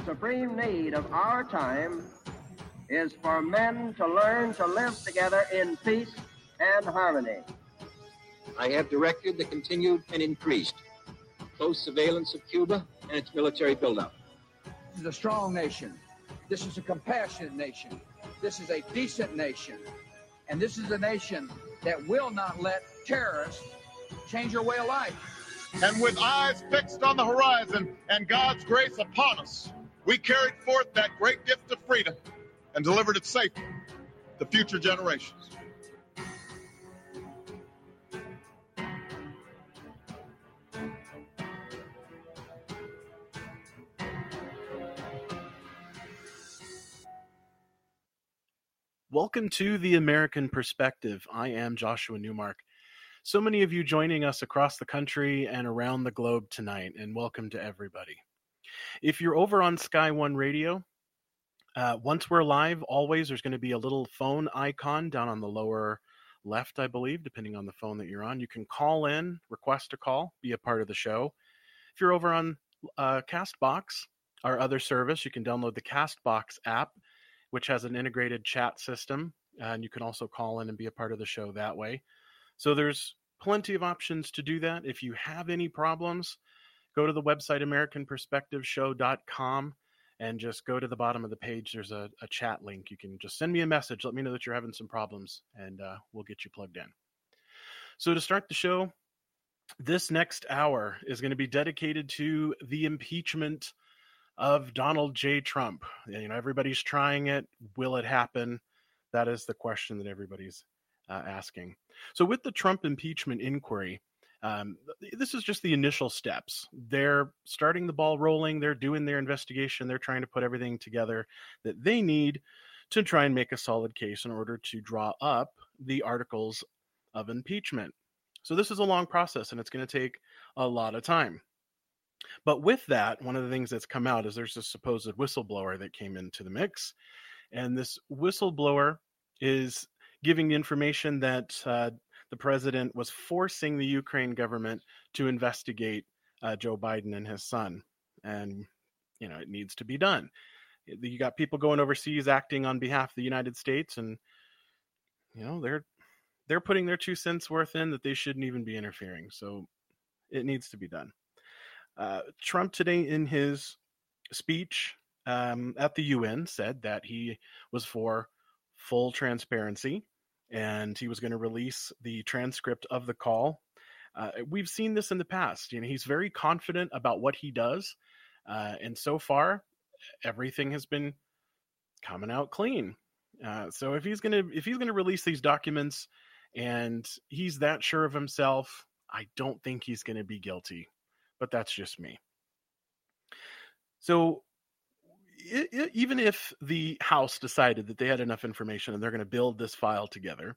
The supreme need of our time is for men to learn to live together in peace and harmony. I have directed the continued and increased close surveillance of Cuba and its military buildup. This is a strong nation. This is a compassionate nation. This is a decent nation. And this is a nation that will not let terrorists change your way of life. And with eyes fixed on the horizon and God's grace upon us, we carried forth that great gift of freedom and delivered it safely to future generations. Welcome to the American Perspective. I am Joshua Newmark. So many of you joining us across the country and around the globe tonight, and welcome to everybody. If you're over on Sky One Radio, uh, once we're live, always there's going to be a little phone icon down on the lower left, I believe, depending on the phone that you're on. You can call in, request a call, be a part of the show. If you're over on uh, Castbox, our other service, you can download the Castbox app which has an integrated chat system. And you can also call in and be a part of the show that way. So there's plenty of options to do that. If you have any problems, go to the website AmericanPerspectiveShow.com and just go to the bottom of the page. There's a, a chat link. You can just send me a message. Let me know that you're having some problems, and uh, we'll get you plugged in. So, to start the show, this next hour is going to be dedicated to the impeachment of Donald J. Trump. You know, everybody's trying it. Will it happen? That is the question that everybody's uh, asking. So, with the Trump impeachment inquiry, um, this is just the initial steps. They're starting the ball rolling. They're doing their investigation. They're trying to put everything together that they need to try and make a solid case in order to draw up the articles of impeachment. So, this is a long process and it's going to take a lot of time. But with that, one of the things that's come out is there's a supposed whistleblower that came into the mix. And this whistleblower is giving information that uh, the president was forcing the Ukraine government to investigate uh, Joe Biden and his son. And, you know, it needs to be done. You got people going overseas acting on behalf of the United States, and, you know, they're they're putting their two cents worth in that they shouldn't even be interfering. So it needs to be done. Uh, Trump today, in his speech um, at the UN, said that he was for full transparency and he was going to release the transcript of the call. Uh, we've seen this in the past. You know, he's very confident about what he does, uh, and so far, everything has been coming out clean. Uh, so if he's gonna if he's gonna release these documents, and he's that sure of himself, I don't think he's gonna be guilty but that's just me. So it, it, even if the House decided that they had enough information and they're going to build this file together,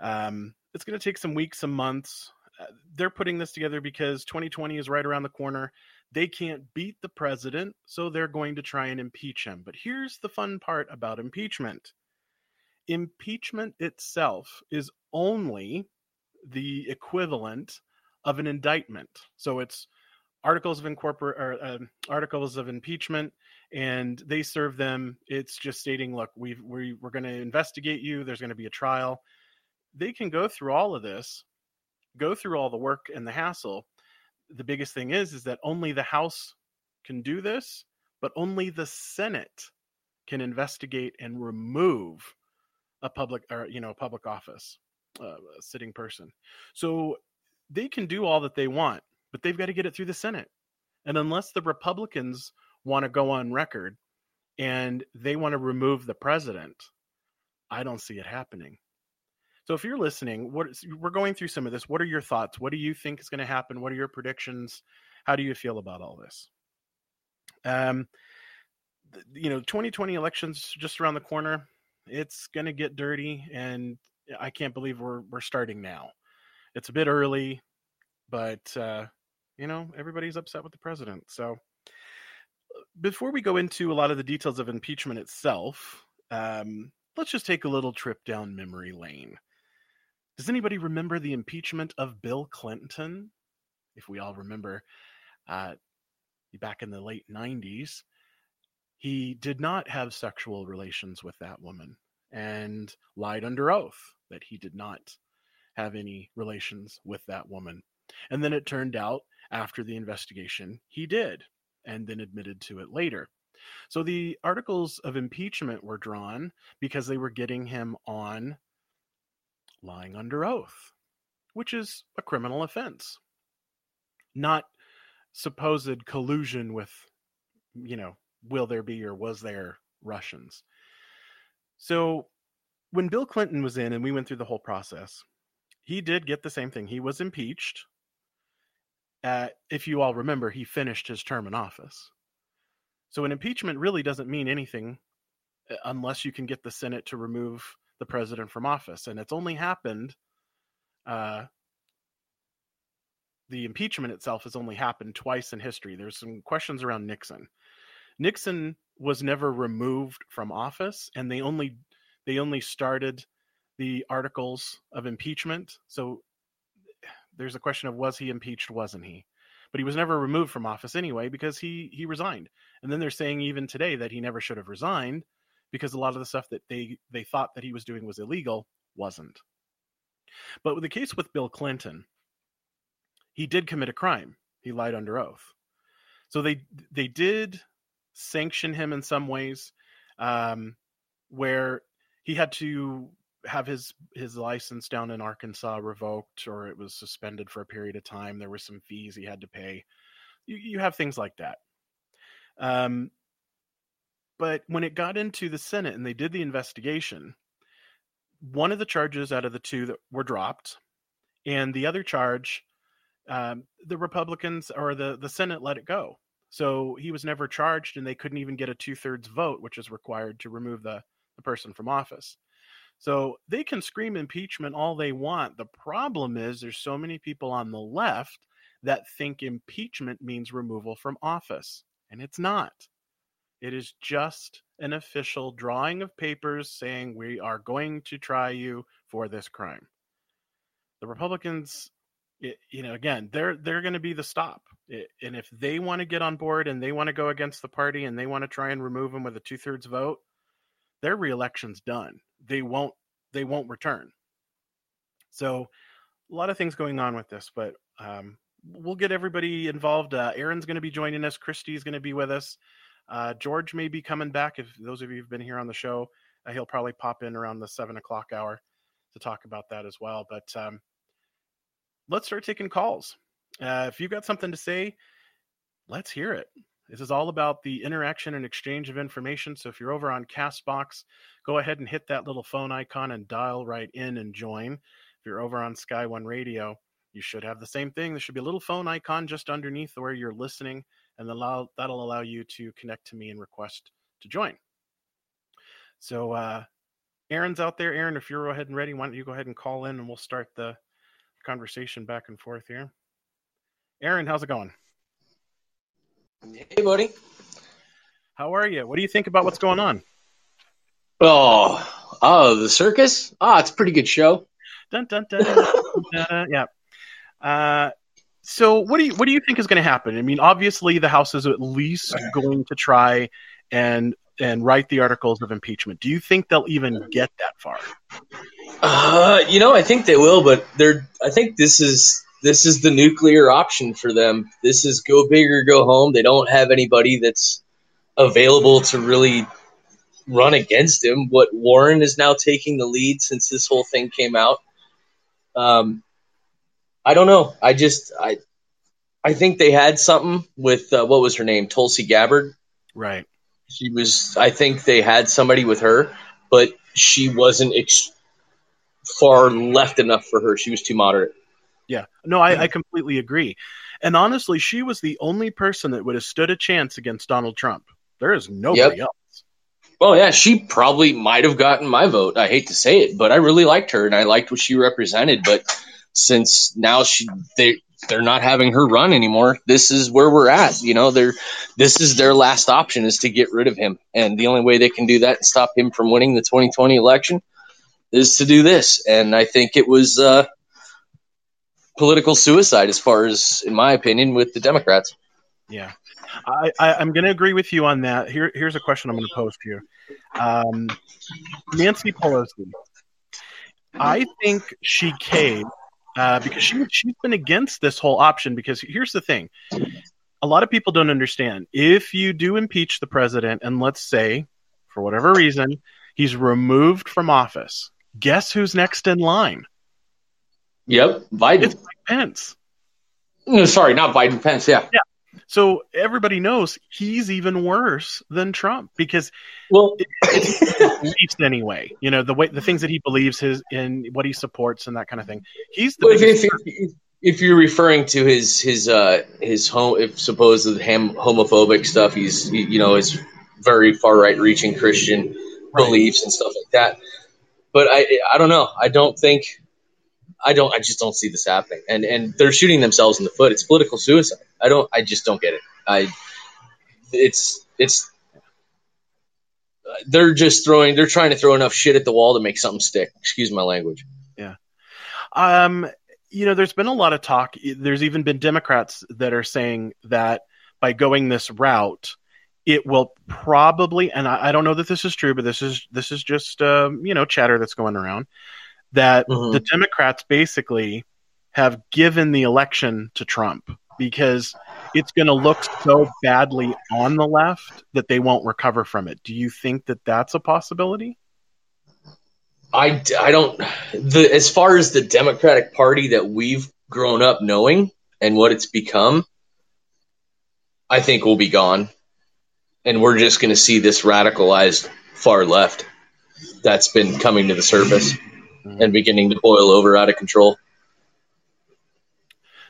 um, it's going to take some weeks, some months. Uh, they're putting this together because 2020 is right around the corner. They can't beat the president, so they're going to try and impeach him. But here's the fun part about impeachment impeachment itself is only the equivalent of an indictment. So it's articles of incorporate or uh, articles of impeachment and they serve them it's just stating look we've we, we're going to investigate you there's going to be a trial. They can go through all of this go through all the work and the hassle. The biggest thing is is that only the house can do this but only the senate can investigate and remove a public or you know a public office uh, a sitting person. So they can do all that they want but they've got to get it through the Senate. And unless the Republicans want to go on record and they want to remove the president, I don't see it happening. So if you're listening, what we're going through some of this. What are your thoughts? What do you think is going to happen? What are your predictions? How do you feel about all this? Um, you know, 2020 elections just around the corner. It's going to get dirty, and I can't believe we're we're starting now. It's a bit early, but uh, you know, everybody's upset with the president. So before we go into a lot of the details of impeachment itself, um, let's just take a little trip down memory lane. Does anybody remember the impeachment of Bill Clinton? If we all remember, uh, back in the late 90s, he did not have sexual relations with that woman and lied under oath that he did not have any relations with that woman. And then it turned out after the investigation he did, and then admitted to it later. So the articles of impeachment were drawn because they were getting him on lying under oath, which is a criminal offense, not supposed collusion with, you know, will there be or was there Russians. So when Bill Clinton was in and we went through the whole process, he did get the same thing. He was impeached. Uh, if you all remember, he finished his term in office. So an impeachment really doesn't mean anything uh, unless you can get the Senate to remove the president from office. And it's only happened, uh, the impeachment itself has only happened twice in history. There's some questions around Nixon. Nixon was never removed from office, and they only they only started the articles of impeachment. So there's a question of was he impeached, wasn't he? But he was never removed from office anyway because he he resigned. And then they're saying even today that he never should have resigned because a lot of the stuff that they they thought that he was doing was illegal wasn't. But with the case with Bill Clinton, he did commit a crime. He lied under oath. So they they did sanction him in some ways, um, where he had to have his his license down in Arkansas revoked or it was suspended for a period of time. There were some fees he had to pay. You, you have things like that. Um, but when it got into the Senate and they did the investigation, one of the charges out of the two that were dropped, and the other charge, um, the Republicans or the the Senate let it go. So he was never charged, and they couldn't even get a two thirds vote, which is required to remove the the person from office. So they can scream impeachment all they want. The problem is there's so many people on the left that think impeachment means removal from office, and it's not. It is just an official drawing of papers saying we are going to try you for this crime. The Republicans, you know, again, they're they're going to be the stop. And if they want to get on board and they want to go against the party and they want to try and remove him with a two thirds vote, their reelection's done. They won't they won't return. So a lot of things going on with this, but um, we'll get everybody involved. Uh, Aaron's going to be joining us. Christy's going to be with us. Uh, George may be coming back. If those of you who've been here on the show, uh, he'll probably pop in around the seven o'clock hour to talk about that as well. But um, let's start taking calls. Uh, if you've got something to say, let's hear it. This is all about the interaction and exchange of information. So if you're over on Castbox, go ahead and hit that little phone icon and dial right in and join. If you're over on Sky One Radio, you should have the same thing. There should be a little phone icon just underneath where you're listening, and allow, that'll allow you to connect to me and request to join. So uh, Aaron's out there. Aaron, if you're ahead and ready, why don't you go ahead and call in and we'll start the conversation back and forth here. Aaron, how's it going? Hey, buddy. How are you? What do you think about what's going on? Oh, oh, the circus. Ah, oh, it's a pretty good show. Dun, dun, dun, dun yeah. Uh, so, what do you what do you think is going to happen? I mean, obviously, the House is at least going to try and and write the articles of impeachment. Do you think they'll even get that far? Uh, you know, I think they will, but they're. I think this is this is the nuclear option for them. This is go big or go home. They don't have anybody that's available to really run against him. What Warren is now taking the lead since this whole thing came out. Um, I don't know. I just I I think they had something with uh, what was her name, Tulsi Gabbard. Right. She was. I think they had somebody with her, but she wasn't ex- far left enough for her. She was too moderate. Yeah, no, I, I completely agree. And honestly, she was the only person that would have stood a chance against Donald Trump. There is nobody yep. else. Well, yeah, she probably might have gotten my vote. I hate to say it, but I really liked her and I liked what she represented. But since now she they they're not having her run anymore, this is where we're at. You know, they're this is their last option is to get rid of him, and the only way they can do that and stop him from winning the 2020 election is to do this. And I think it was uh, political suicide, as far as, in my opinion, with the Democrats. Yeah. I, I, am going to agree with you on that. Here, here's a question I'm going to pose to you. Um, Nancy Pelosi. I think she caved uh, because she she's been against this whole option. Because here's the thing: a lot of people don't understand. If you do impeach the president, and let's say, for whatever reason, he's removed from office, guess who's next in line? Yep, Biden. It's Mike Pence. No, sorry, not Biden. Pence. Yeah. Yeah. So everybody knows he's even worse than Trump because well, it, it's beliefs anyway. You know the way the things that he believes his in what he supports and that kind of thing. He's the well, if, if, if, you're referring to his his uh his home if supposed ham, homophobic stuff, he's he, you know his very far right reaching Christian right. beliefs and stuff like that. But I I don't know. I don't think I don't. I just don't see this happening. And and they're shooting themselves in the foot. It's political suicide. I don't. I just don't get it. I. It's it's. They're just throwing. They're trying to throw enough shit at the wall to make something stick. Excuse my language. Yeah. Um. You know, there's been a lot of talk. There's even been Democrats that are saying that by going this route, it will probably, and I, I don't know that this is true, but this is this is just um, you know chatter that's going around that mm-hmm. the Democrats basically have given the election to Trump because it's going to look so badly on the left that they won't recover from it. Do you think that that's a possibility? I, I don't the as far as the Democratic Party that we've grown up knowing and what it's become, I think will be gone, and we're just going to see this radicalized far left that's been coming to the surface mm-hmm. and beginning to boil over out of control.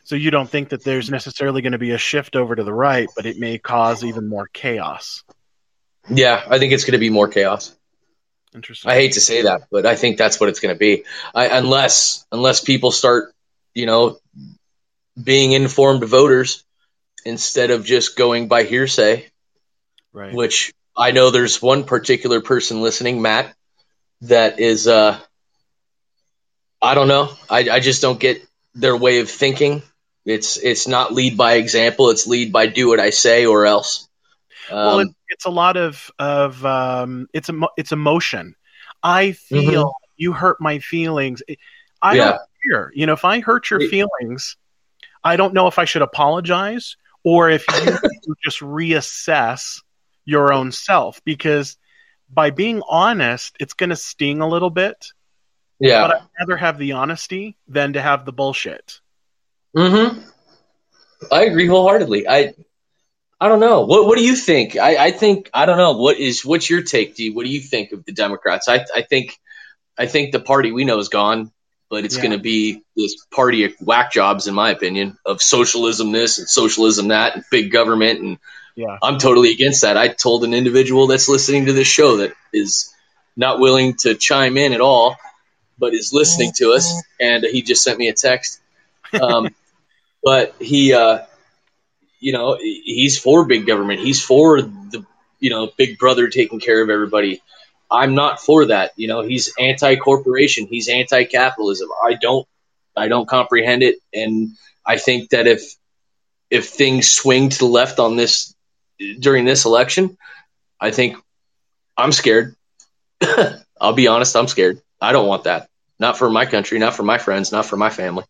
So you don't think that there's necessarily going to be a shift over to the right, but it may cause even more chaos. Yeah, I think it's going to be more chaos. Interesting. I hate to say that, but I think that's what it's going to be. I, unless unless people start, you know, being informed voters instead of just going by hearsay. Right. Which I know there's one particular person listening, Matt, that is uh I don't know. I, I just don't get their way of thinking. It's it's not lead by example. It's lead by do what I say or else. Um, well, it, it's a lot of of um, it's a it's emotion. I feel mm-hmm. you hurt my feelings. I yeah. don't care. You know, if I hurt your feelings, I don't know if I should apologize or if you just reassess your own self because by being honest, it's going to sting a little bit yeah. But I'd rather have the honesty than to have the bullshit. Mm-hmm. I agree wholeheartedly. I I don't know. What what do you think? I, I think I don't know. What is what's your take, D? What do you think of the Democrats? I I think I think the party we know is gone, but it's yeah. gonna be this party of whack jobs, in my opinion, of socialism this and socialism that and big government and yeah. I'm totally against that. I told an individual that's listening to this show that is not willing to chime in at all but is listening to us, and he just sent me a text. Um, but he, uh, you know, he's for big government. He's for the, you know, big brother taking care of everybody. I'm not for that. You know, he's anti-corporation. He's anti-capitalism. I don't, I don't comprehend it, and I think that if if things swing to the left on this during this election, I think I'm scared. I'll be honest, I'm scared. I don't want that. Not for my country, not for my friends, not for my family.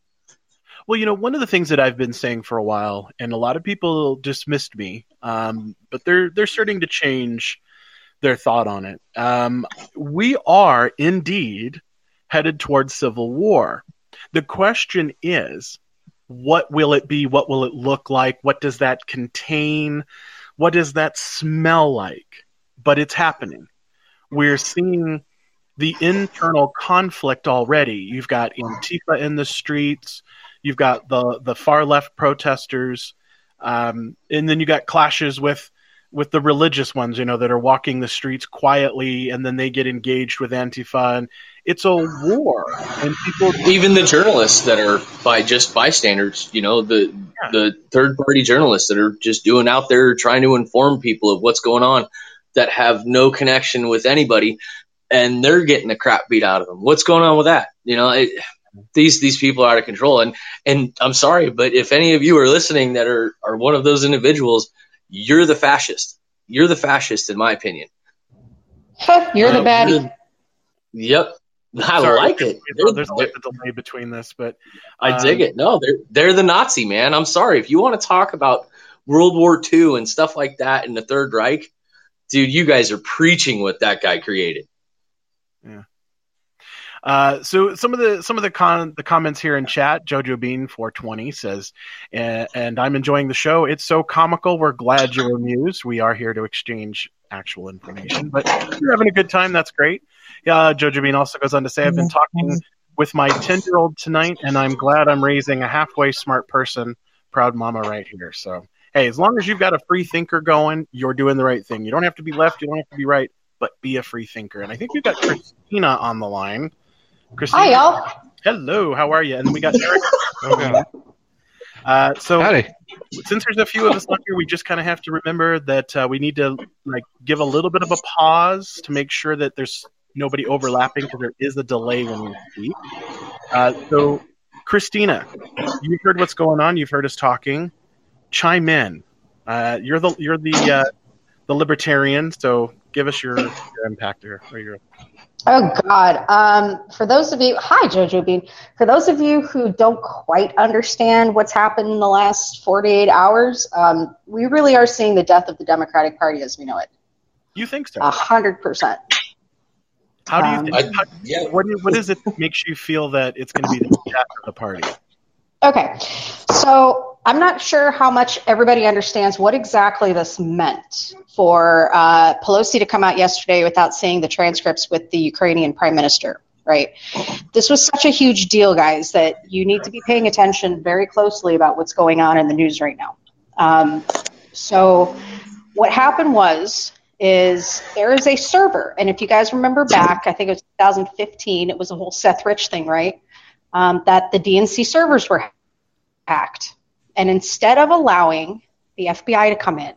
Well, you know, one of the things that I've been saying for a while, and a lot of people dismissed me, um, but they're they're starting to change their thought on it. Um, we are indeed headed towards civil war. The question is, what will it be? What will it look like? What does that contain? What does that smell like? But it's happening. We're seeing the internal conflict already. You've got Antifa in the streets, you've got the the far left protesters, um, and then you got clashes with with the religious ones, you know, that are walking the streets quietly, and then they get engaged with Antifa, and it's a war. And people, even the journalists that are by just bystanders, you know, the yeah. the third party journalists that are just doing out there trying to inform people of what's going on, that have no connection with anybody and they're getting the crap beat out of them. What's going on with that? You know, it, these these people are out of control. And and I'm sorry, but if any of you are listening that are are one of those individuals, you're the fascist. You're the fascist, in my opinion. You're the Uh, baddie. Yep, I Sorry, like it. There's, They're- there's a delay between this, but I dig um, it. No, they're they're the Nazi man. I'm sorry if you want to talk about World War II and stuff like that in the Third Reich, dude. You guys are preaching what that guy created. Uh, so some of the some of the con the comments here in chat, Jojo Bean 420 says, "And- I'm enjoying the show. It's so comical. We're glad you're amused. We are here to exchange actual information, but if you're having a good time. That's great. Yeah, Jojo Bean also goes on to say, I've been talking with my 10 year old tonight, and I'm glad I'm raising a halfway smart person. Proud mama right here. So hey, as long as you've got a free thinker going, you're doing the right thing. You don't have to be left. You don't have to be right, but be a free thinker. And I think we've got Christina on the line. Christina, Hi, y'all. hello, how are you? And then we got Eric. Okay. Uh, so Howdy. since there's a few of us on here, we just kind of have to remember that uh, we need to like give a little bit of a pause to make sure that there's nobody overlapping because there is a delay when we speak. Uh, so, Christina, you've heard what's going on. You've heard us talking. Chime in. Uh, you're the you're the uh, the libertarian, so give us your, your impact here. Or your, Oh God. Um, for those of you, hi Jojo Bean. For those of you who don't quite understand what's happened in the last 48 hours, um, we really are seeing the death of the Democratic Party as we know it. you think so? A hundred percent. How do you um, think? I, how- yeah, what, do- what is it that makes you feel that it's going to be the death of the party? Okay, so I'm not sure how much everybody understands what exactly this meant for uh, Pelosi to come out yesterday without seeing the transcripts with the Ukrainian prime minister, right? This was such a huge deal, guys, that you need to be paying attention very closely about what's going on in the news right now. Um, so, what happened was is there is a server, and if you guys remember back, I think it was 2015, it was a whole Seth Rich thing, right? Um, that the DNC servers were hacked. And instead of allowing the FBI to come in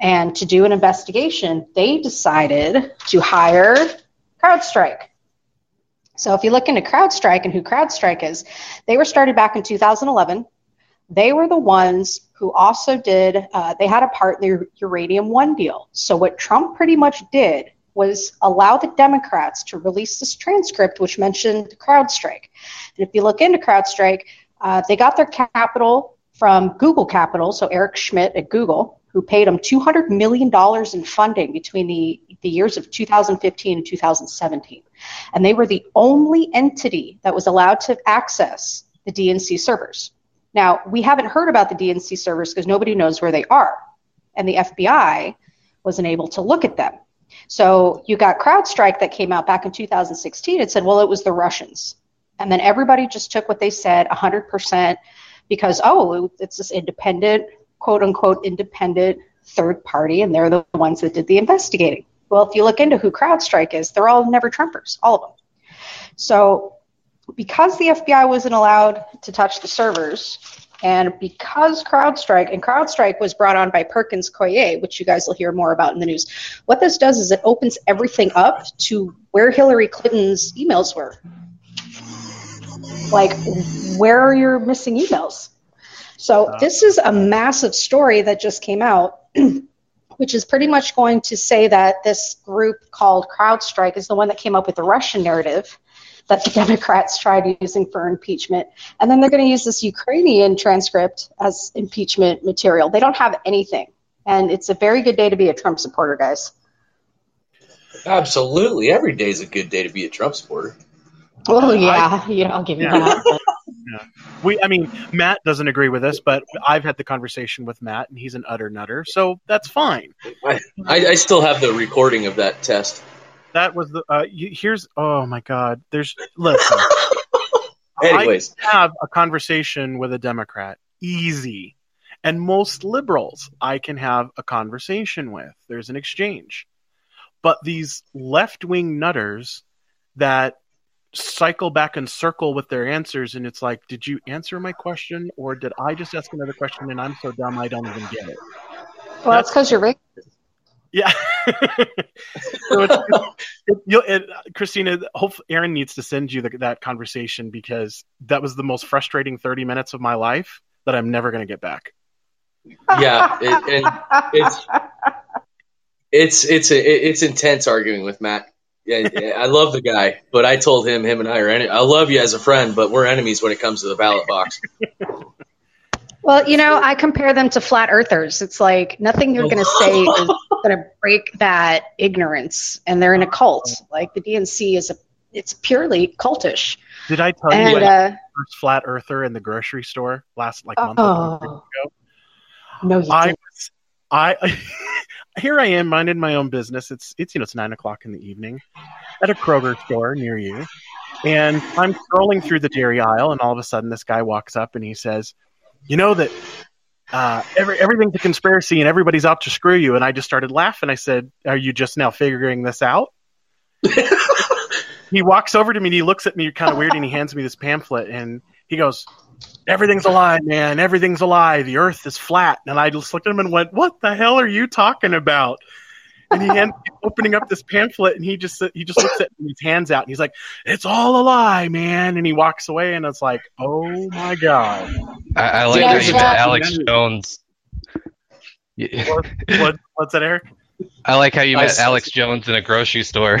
and to do an investigation, they decided to hire CrowdStrike. So if you look into CrowdStrike and who CrowdStrike is, they were started back in 2011. They were the ones who also did, uh, they had a part in the Uranium One deal. So what Trump pretty much did was allow the Democrats to release this transcript, which mentioned CrowdStrike. And if you look into CrowdStrike, uh, they got their capital from Google Capital, so Eric Schmidt at Google, who paid them $200 million in funding between the, the years of 2015 and 2017. And they were the only entity that was allowed to access the DNC servers. Now, we haven't heard about the DNC servers because nobody knows where they are. And the FBI wasn't able to look at them. So you got CrowdStrike that came out back in 2016 and said, well, it was the Russians. And then everybody just took what they said 100% because, oh, it's this independent, quote unquote, independent third party, and they're the ones that did the investigating. Well, if you look into who CrowdStrike is, they're all never Trumpers, all of them. So because the FBI wasn't allowed to touch the servers, and because CrowdStrike, and CrowdStrike was brought on by Perkins Coie, which you guys will hear more about in the news, what this does is it opens everything up to where Hillary Clinton's emails were. Like, where are your missing emails? So, uh, this is a massive story that just came out, which is pretty much going to say that this group called CrowdStrike is the one that came up with the Russian narrative that the Democrats tried using for impeachment. And then they're going to use this Ukrainian transcript as impeachment material. They don't have anything. And it's a very good day to be a Trump supporter, guys. absolutely. Every day is a good day to be a Trump supporter. Well, yeah, you know, I'll give you Yeah. that. We, I mean, Matt doesn't agree with us, but I've had the conversation with Matt, and he's an utter nutter, so that's fine. I, I still have the recording of that test. That was the. Uh, you- here's. Oh my God. There's. Listen. Anyways, I have a conversation with a Democrat. Easy. And most liberals I can have a conversation with. There's an exchange. But these left wing nutters that cycle back and circle with their answers, and it's like, did you answer my question, or did I just ask another question and I'm so dumb I don't even get it? Well, that's because you're racist. Yeah. so it's, it, you'll, it, Christina, hope Aaron needs to send you the, that conversation because that was the most frustrating 30 minutes of my life that I'm never going to get back. Yeah, it, and it's it's it's a, it's intense arguing with Matt. Yeah, I love the guy, but I told him, him and I are. En- I love you as a friend, but we're enemies when it comes to the ballot box. Well, you know, I compare them to flat earthers. It's like nothing you're going to say is going to break that ignorance, and they're in a cult. Like the DNC is a, it's purely cultish. Did I tell you And I uh, first flat earther in the grocery store last like month or oh, two ago? no, you I didn't. was I here I am minding my own business. It's it's you know it's nine o'clock in the evening at a Kroger store near you, and I'm scrolling through the dairy aisle, and all of a sudden this guy walks up and he says, "You know that uh, every everything's a conspiracy and everybody's out to screw you." And I just started laughing. I said, "Are you just now figuring this out?" he walks over to me and he looks at me kind of weird and he hands me this pamphlet and he goes, Everything's a lie, man. Everything's a lie. The earth is flat. And I just looked at him and went, What the hell are you talking about? And he ends up opening up this pamphlet and he just he just looks at me, his hands out and he's like, It's all a lie, man. And he walks away and it's like, Oh my God. I, I like Yeah, how you met yeah. Alex Jones. Yeah. What, what, what's that, Eric? I like how you met s- Alex Jones in a grocery store.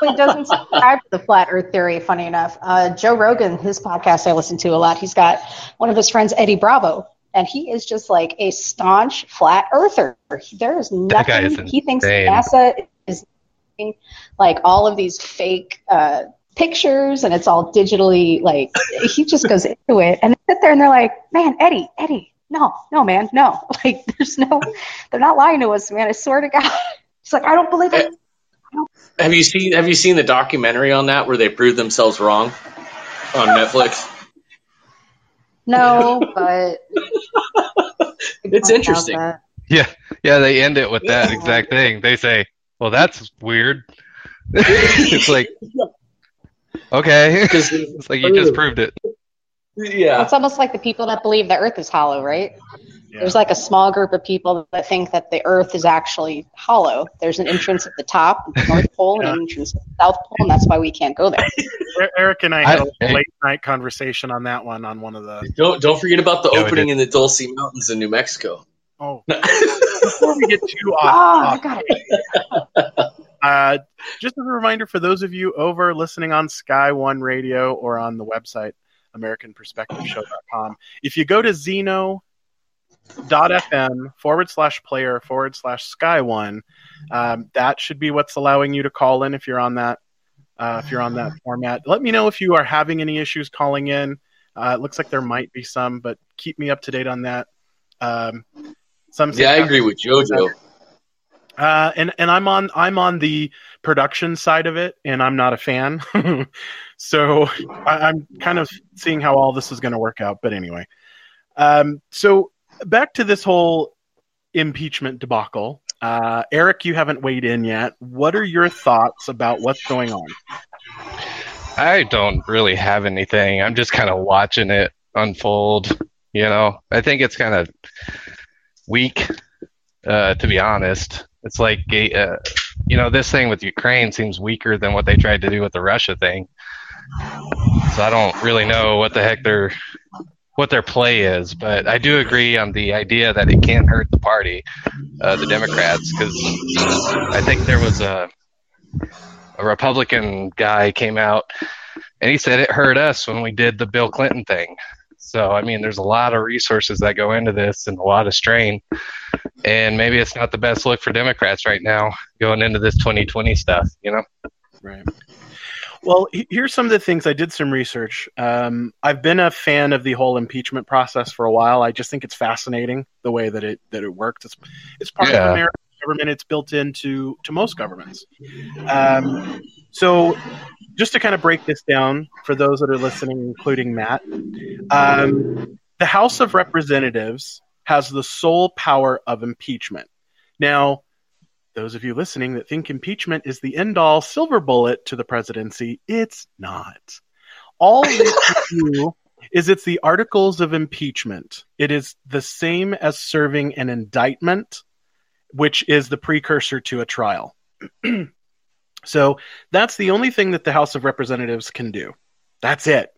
He doesn't subscribe to the flat Earth theory. Funny enough, uh, Joe Rogan, his podcast I listen to a lot. He's got one of his friends, Eddie Bravo, and he is just like a staunch flat Earther. There is That guy nothing. is he thinks. NASA is like all of these fake uh, pictures, and it's all digitally. Like he just goes into it, and they sit there and they're like, "Man, Eddie, Eddie, no, no, man, no. Like, there's no, they're not lying to us, man. I swear to God." He's like, "I don't believe it." have you seen Have you seen the documentary on that where they prove themselves wrong on Netflix? No, but It's interesting. Yeah, yeah, they end it with that exact thing. They say, "Well, that's weird." it's like, okay, it's like you just proved it. Yeah, It's almost like the people that believe the Earth is hollow, right? Yeah. There's like a small group of people that think that the Earth is actually hollow. There's an entrance at the top, the North Pole, and an entrance at the South Pole, and that's why we can't go there. Er- Eric and I had I- a late night conversation on that one on one of the. don't don't forget about the Yeah, opening in the Dulce Mountains in New Mexico. Oh, before we get too off, Oh, I off got it. Uh, just as a reminder for those of you over listening on Sky One Radio or on the website AmericanPerspectiveShow.com, if you go to Zeno.fm forward slash player forward slash Sky One, um, that should be what's allowing you to call in if you're on that. Uh, if you're on that format, let me know if you are having any issues calling in. Uh, it looks like there might be some, but keep me up to date on that. Um, some Yeah, I agree with JoJo. uh, and and I'm on I'm on the production side of it, and I'm not a fan. so I, I'm kind of seeing how all this is going to work out. But anyway, um, so back to this whole impeachment debacle. Uh, Eric, you haven't weighed in yet. What are your thoughts about what's going on? I don't really have anything. I'm just kind of watching it unfold. You know, I think it's kind of weak, uh, to be honest. It's like, uh, you know, this thing with Ukraine seems weaker than what they tried to do with the Russia thing. So I don't really know what the heck their what their play is, but I do agree on the idea that it can't hurt the party, uh, the Democrats, because I think there was a a Republican guy came out and he said it hurt us when we did the Bill Clinton thing. So I mean, there's a lot of resources that go into this and a lot of strain, and maybe it's not the best look for Democrats right now going into this 2020 stuff. You know? Right. Well, here's some of the things I did some research. Um, I've been a fan of the whole impeachment process for a while. I just think it's fascinating the way that it that it works. It's it's part Yeah. of American government. It's built into to most governments. Um, so, just to kind of break this down for those that are listening, including Matt, um, the House of Representatives has the sole power of impeachment. Now, those of you listening that think impeachment is the end all silver bullet to the presidency, it's not. All do is it's the articles of impeachment. It is the same as serving an indictment, which is the precursor to a trial. so that's the only thing that the House of Representatives can do. That's it.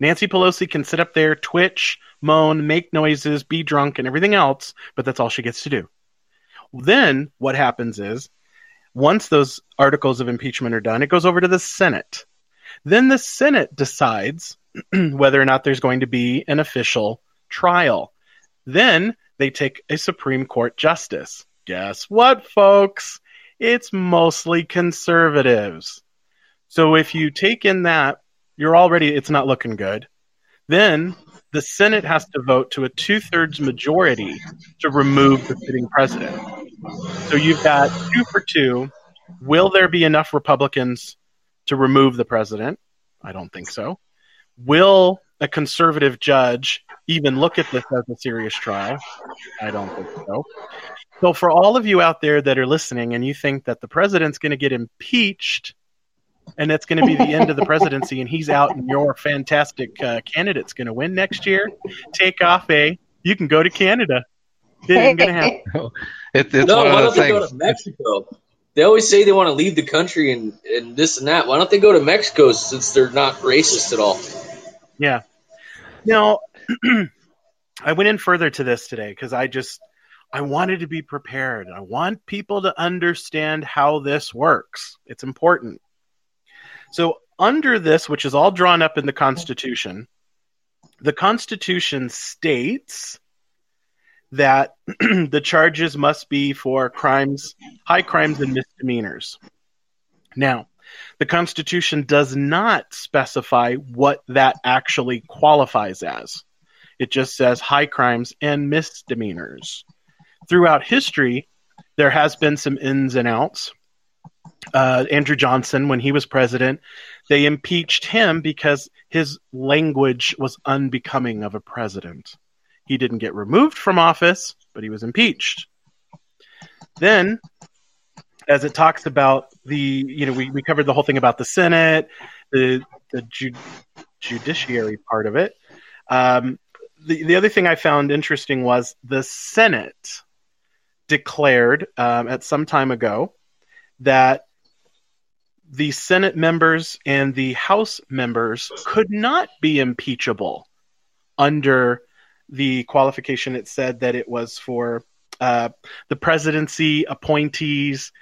Nancy Pelosi can sit up there, twitch, moan, make noises, be drunk, and everything else, but that's all she gets to do. Then what happens is, once those articles of impeachment are done, it goes over to the Senate. Then the Senate decides whether or not there's going to be an official trial. Then they take a Supreme Court justice. Guess what, folks? It's mostly conservatives. So if you take in that, you're already, it's not looking good. Then the Senate has to vote to a two thirds majority to remove the sitting president. So you've got two for two. Will there be enough Republicans to remove the president? I don't think so. Will a conservative judge even look at this as a serious trial? I don't think so. So, for all of you out there that are listening and you think that the president's going to get impeached and that's going to be the end of the presidency and he's out and your fantastic uh, candidate's going to win next year, take off a, you can go to Canada. It ain't going to happen. It, it's no, one why of don't those they go to Mexico? They always say they want to leave the country and, and this and that. Why don't they go to Mexico since they're not racist at all? Yeah. Now, I went in further to this today because I just I wanted to be prepared. I want people to understand how this works. It's important. So, under this, which is all drawn up in the Constitution, the Constitution states that the charges must be for crimes, high crimes, and misdemeanors. Now, the Constitution does not specify what that actually qualifies as. It just says high crimes and misdemeanors. Throughout history, there has been some ins and outs. Uh, Andrew Johnson, when he was president, they impeached him because his language was unbecoming of a president. He didn't get removed from office, but he was impeached. Then, as it talks about the, you know, we, we covered the whole thing about the Senate, the the ju- judiciary part of it. Um, the the other thing I found interesting was the Senate declared um, at some time ago that the Senate members and the House members could not be impeachable under the qualification. It said that it was for uh, the presidency, appointees,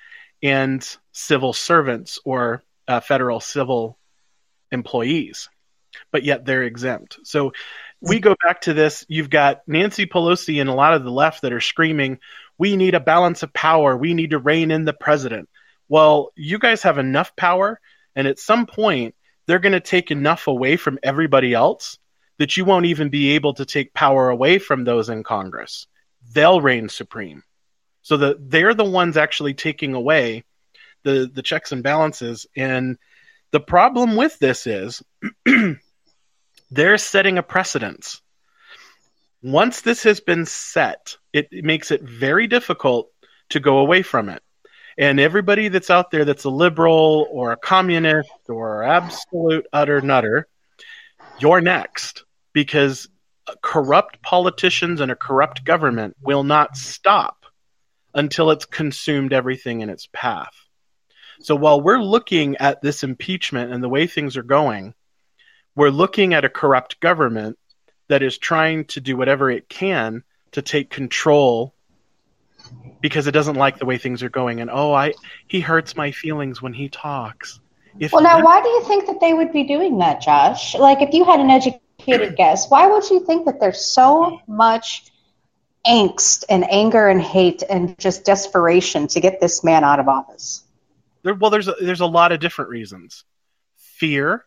and civil servants or uh, federal civil employees, but yet they're exempt. So we go back to this. You've got Nancy Pelosi and a lot of the left that are screaming, we need a balance of power. We need to rein in the president. Well, you guys have enough power, and at some point, they're going to take enough away from everybody else that you won't even be able to take power away from those in Congress. They'll reign supreme. So that they're the ones actually taking away the, the checks and balances. And the problem with this is they're setting a precedence. Once this has been set, it, it makes it very difficult to go away from it. And everybody that's out there that's a liberal or a communist or absolute utter nutter, you're next because corrupt politicians and a corrupt government will not stop until it's consumed everything in its path. So while we're looking at this impeachment and the way things are going, we're looking at a corrupt government that is trying to do whatever it can to take control because it doesn't like the way things are going and oh i he hurts my feelings when he talks if Well, now, why do you think that they would be doing that, Josh? Like, if you had an educated guess, why would you think that there's so much angst and anger and hate and just desperation to get this man out of office? there, well there's a, there's a lot of different reasons. Fear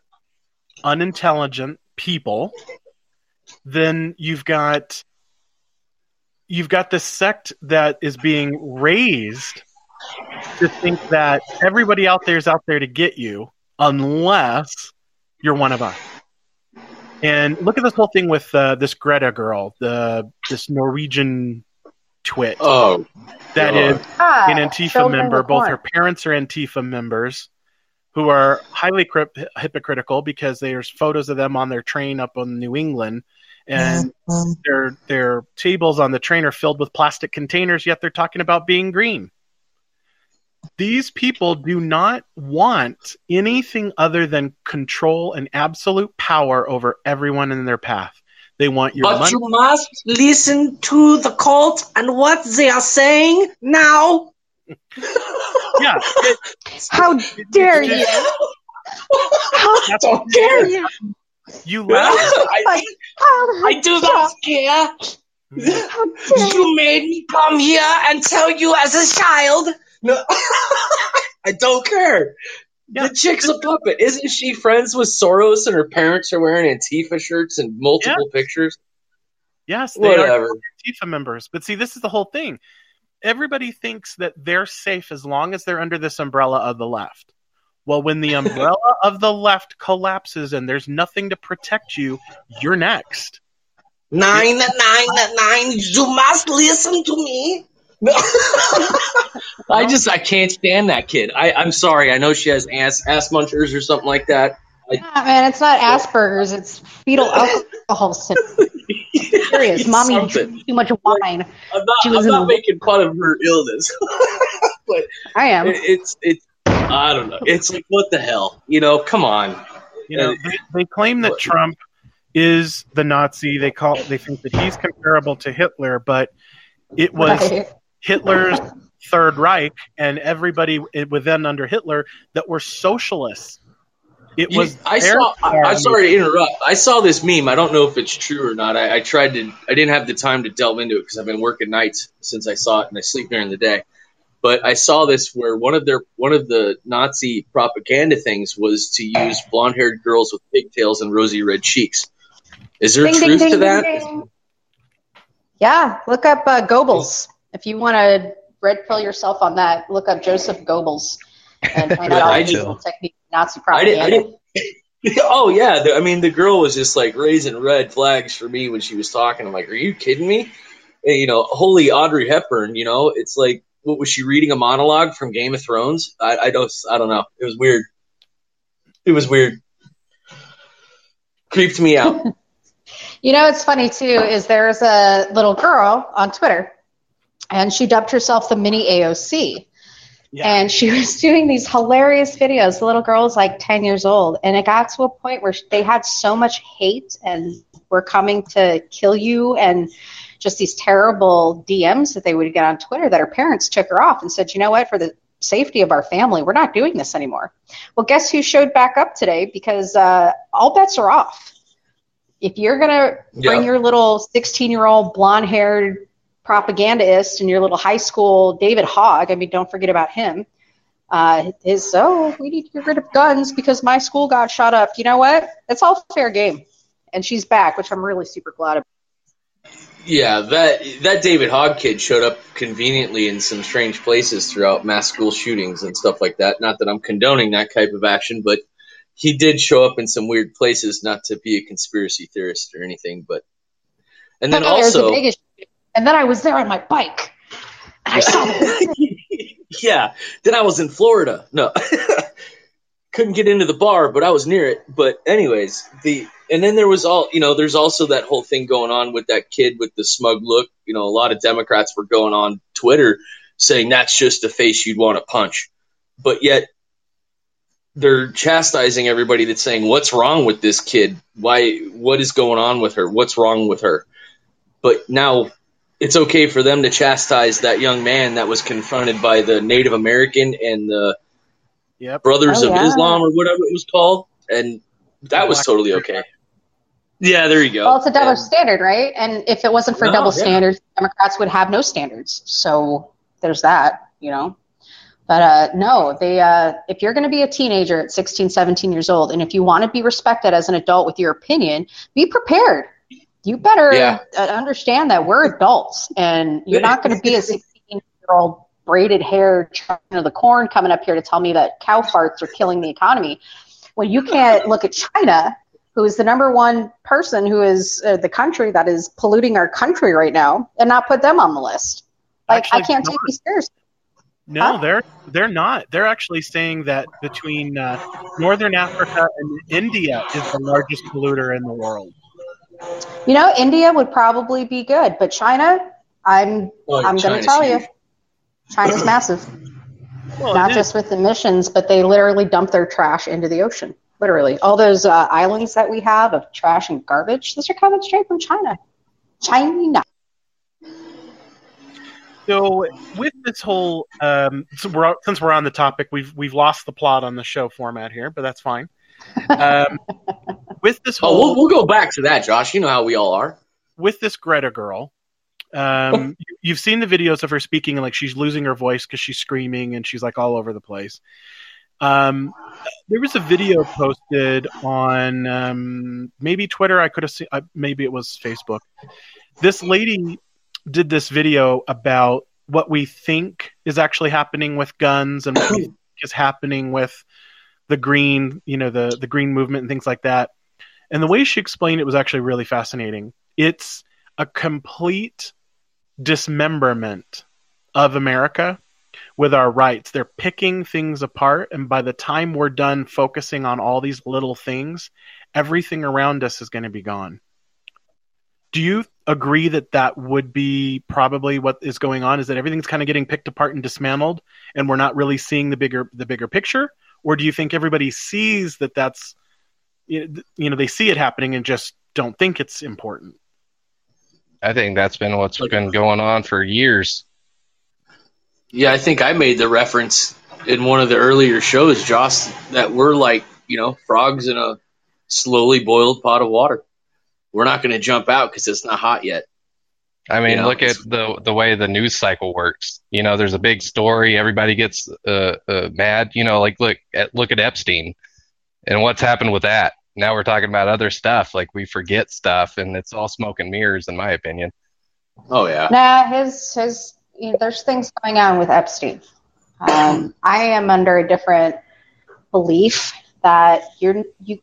unintelligent people. Then you've got you've got this sect that is being raised to think that everybody out there is out there to get you unless you're one of us and look at this whole thing with uh, this greta girl the this norwegian twit Oh, that God. is Ah, an Antifa member. Both horn. her parents are Antifa members who are highly cryp- hypocritical because there's photos of them on their train up in New England and their their tables on the train are filled with plastic containers yet they're talking about being green. These people do not want anything other than control and absolute power over everyone in their path. They want your But money. you must listen to the cult and what they are saying now. yeah. it- How dare it's you? How don't dare you? You laugh. I, How, I do not care. Mm-hmm. how dare you? You made me come here and tell you as a child. No, I don't care. Yeah. The chick's a puppet. Isn't she friends with Soros and her parents are wearing Antifa shirts and multiple pictures? Yes, they are Whatever. Antifa members. But see, this is the whole thing. Everybody thinks that they're safe as long as they're under this umbrella of the left. Well, when the umbrella of the left collapses and there's nothing to protect you, you're next. Nine, nine, nine. You must listen to me. I just I can't stand that kid. I, I'm sorry. I know she has ass ass munchers or something like that. Yeah, man, it's not Asperger's. It's fetal alcohol syndrome. Serious. Mommy drank too much wine. I'm not, She was I'm in not the- making fun of her illness, but I am. it, it's it's I don't know. It's like what the hell, you know? Come on. You know, they, they claim that Trump is the Nazi. They call they think that he's comparable to Hitler, but it was Right. Hitler's Third Reich and everybody within under Hitler that were socialists. It You- was I saw. I, I'm sorry to interrupt. I saw this meme. I don't know if it's true or not. I, I tried to. I didn't have the time to delve into it because I've been working nights since I saw it, and I sleep during the day. But I saw this where one of their one of the Nazi propaganda things was to use blonde haired girls with pigtails and rosy red cheeks. Is there Ding, ding, truth ding, to ding, that? ding. Yeah, look up uh, Goebbels. If you want to red pill yourself on that, look up Joseph Goebbels and find out all the just- evil technique Nazi I didn't. I propaganda. didn't. oh yeah, the, I mean the girl was just like raising red flags for me when she was talking. I'm like, are you kidding me? And, you know, holy Audrey Hepburn. You know, it's like, what was she reading a monologue from Game of Thrones? I, I don't. I don't know. It was weird. It was weird. Creeped me out. You know, it's funny too. Is there's a little girl on Twitter, and she dubbed herself the mini AOC. And she was doing these hilarious videos. The little girl was like 10 years old. And it got to a point where they had so much hate and were coming to kill you and just these terrible DMs that they would get on Twitter that her parents took her off and said, you know what, for the safety of our family, we're not doing this anymore. Well, guess who showed back up today? Because uh, all bets are off. If you're going to bring Yeah. your little 16 year old blonde haired propagandist and your little high school David Hogg, I mean, don't forget about him. Uh, is oh, we need to get rid of guns because my school got shot up. You know what? It's all fair game, and she's back, which I'm really super glad about. Yeah, that that David Hogg kid showed up conveniently in some strange places throughout mass school shootings and stuff like that. Not that I'm condoning that type of action, but he did show up in some weird places. Not to be a conspiracy theorist or anything, but and then also. And then I was there on my bike. And I saw yeah, then I was in Florida. No, couldn't get into the bar, but I was near it. But anyways, the and then there was all you know. There's also that whole thing going on with that kid with the smug look. You know, a lot of Democrats were going on Twitter saying that's just a face you'd want to punch, but yet they're chastising everybody that's saying what's wrong with this kid? Why? What is going on with her? What's wrong with her? But now it's okay for them to chastise that young man that was confronted by the Native American and the Yep. Brothers Oh, of yeah. Islam or whatever it was called, and that was Black totally okay. Yeah, there you go. Well, it's a double And- standard, right? And if it wasn't for No, double yeah. standards, Democrats would have no standards. So there's that, you know. But uh, no, they uh, if you're going to be a teenager at 16, 17 years old, and if you want to be respected as an adult with your opinion, be prepared. You better Yeah. uh, understand that we're adults, and you're not going to be a 16 year old braided hair china of the corn coming up here to tell me that cow farts are killing the economy. When you can't look at China, who is the number one person who is uh, the country that is polluting our country right now, and not put them on the list. Like I can't take not. you seriously. No, Huh? they're they're not. They're actually saying that between uh, Northern Africa and India is the largest polluter in the world. You know, India would probably be good, but China, I'm Oh, I'm going to tell huge. you, China's massive. Well, Not just with emissions, but they literally dump their trash into the ocean. Literally, all those uh, islands that we have of trash and garbage, those are coming straight from China. China. So with this whole, um, so we're, since we're on the topic, we've we've lost the plot on the show format here, but that's fine. Um, with this Oh, we'll, we'll go back to that, Josh. You know how we all are. with this Greta girl, um, you- you've seen the videos of her speaking, and like she's losing her voice because she's screaming and she's like all over the place. Um, there was a video posted on um, maybe Twitter. I could have seen, uh, maybe it was Facebook. This lady did this video about what we think is actually happening with guns and what we think is happening with the green, you know, the the green movement and things like that. And the way she explained it was actually really fascinating. It's a complete dismemberment of America with our rights. They're picking things apart, and by the time we're done focusing on all these little things, everything around us is going to be gone. Do you agree that that would be probably what is going on? Is that everything's kind of getting picked apart and dismantled, and we're not really seeing the bigger the bigger picture? Or do you think everybody sees that that's you know, they see it happening and just don't think it's important? I think that's been what's been going on for years. Yeah, I think I made the reference in one of the earlier shows, Josh, that we're like, you know, frogs in a slowly boiled pot of water. We're not going to jump out because it's not hot yet. I mean, You know, look at the the way the news cycle works. You know, there's a big story, everybody gets uh, uh, mad. You know, like look at look at Epstein, and what's happened with that. Now we're talking about other stuff, like we forget stuff, and it's all smoke and mirrors, in my opinion. Oh yeah. Nah, his his you know, there's things going on with Epstein. Um, I am under a different belief that you're you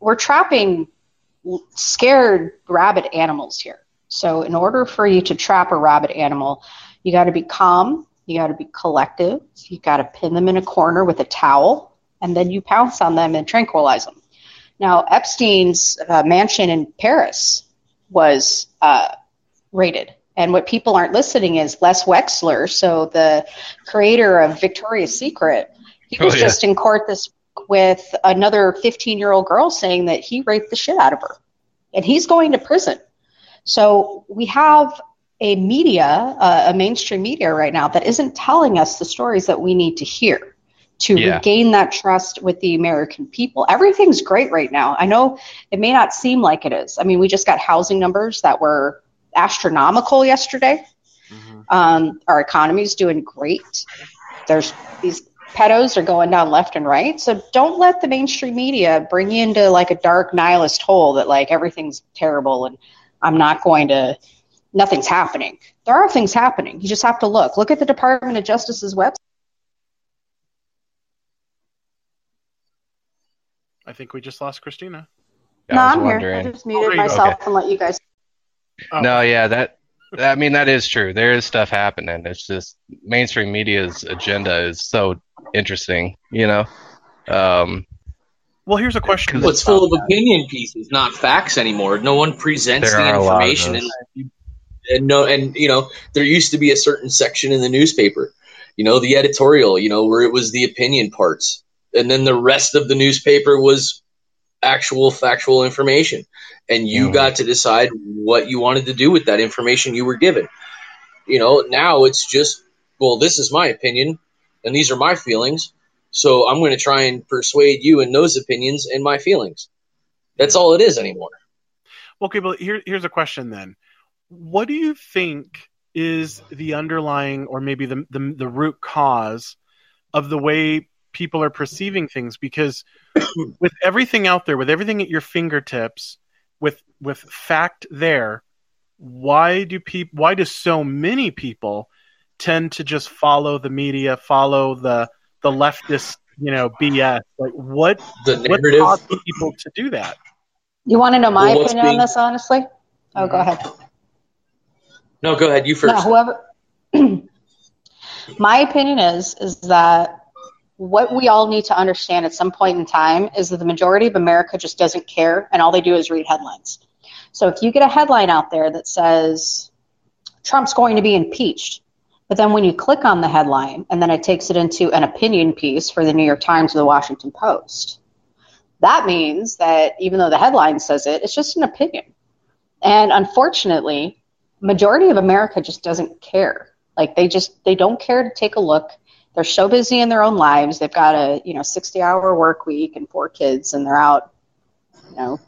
we're trapping scared rabbit animals here. So in order for you to trap a rabbit animal, you got to be calm, you got to be collective, you got to pin them in a corner with a towel, and then you pounce on them and tranquilize them. Now Epstein's uh, mansion in Paris was uh, raided. And what people aren't listening is Les Wexner, so the creator of Victoria's Secret, he Oh, was yeah. just in court this week with another 15 year old girl saying that he raped the shit out of her. And he's going to prison. So we have a media, uh, a mainstream media right now that isn't telling us the stories that we need to hear to Yeah. regain that trust with the American people. Everything's great right now. I know it may not seem like it is. I mean, we just got housing numbers that were astronomical yesterday. Um, our economy is doing great. There's these pedos are going down left and right. So don't let the mainstream media bring you into like a dark nihilist hole that like everything's terrible and I'm not going to nothing's happening. There are things happening. You just have to look. Look at the Department of Justice's website. I think we just lost Christina. I no, I'm here. I just muted there myself Okay. and let you guys. Oh. No, yeah, that I mean that is true. There is stuff happening. It's just mainstream media's agenda is so interesting, you know. Um, Well, here's a question. Well, it's full of opinion pieces, not facts anymore. No one presents There the are a lot of information, those. and, and no, and you know, there used to be a certain section in the newspaper, you know, the editorial, you know, where it was the opinion parts, and then the rest of the newspaper was actual factual information, and you Mhm. got to decide what you wanted to do with that information you were given. You know, now it's just, well, this is my opinion, and these are my feelings. So I'm going to try and persuade you in those opinions and my feelings. That's all it is anymore. Okay, but here, here's a question then. What do you think is the underlying, or maybe the, the the root cause of the way people are perceiving things? Because with everything out there, with everything at your fingertips, with with fact there, why do people? Why do so many people tend to just follow the media, follow the the leftist, you know, BS? Like what The what narrative. causes people to do that? You want to know my Well, opinion being- on this, honestly? Oh, go ahead. No, go ahead. You first. No, whoever. my opinion is is that what we all need to understand at some point in time is that the majority of America just doesn't care, and all they do is read headlines. So if you get a headline out there that says Trump's going to be impeached, but then when you click on the headline and then it takes it into an opinion piece for the New York Times or the Washington Post, that means that even though the headline says it, it's just an opinion. And unfortunately, majority of America just doesn't care. Like they just they don't care to take a look. They're so busy in their own lives. They've got a you know 60 hour work week and four kids, and they're out, you know,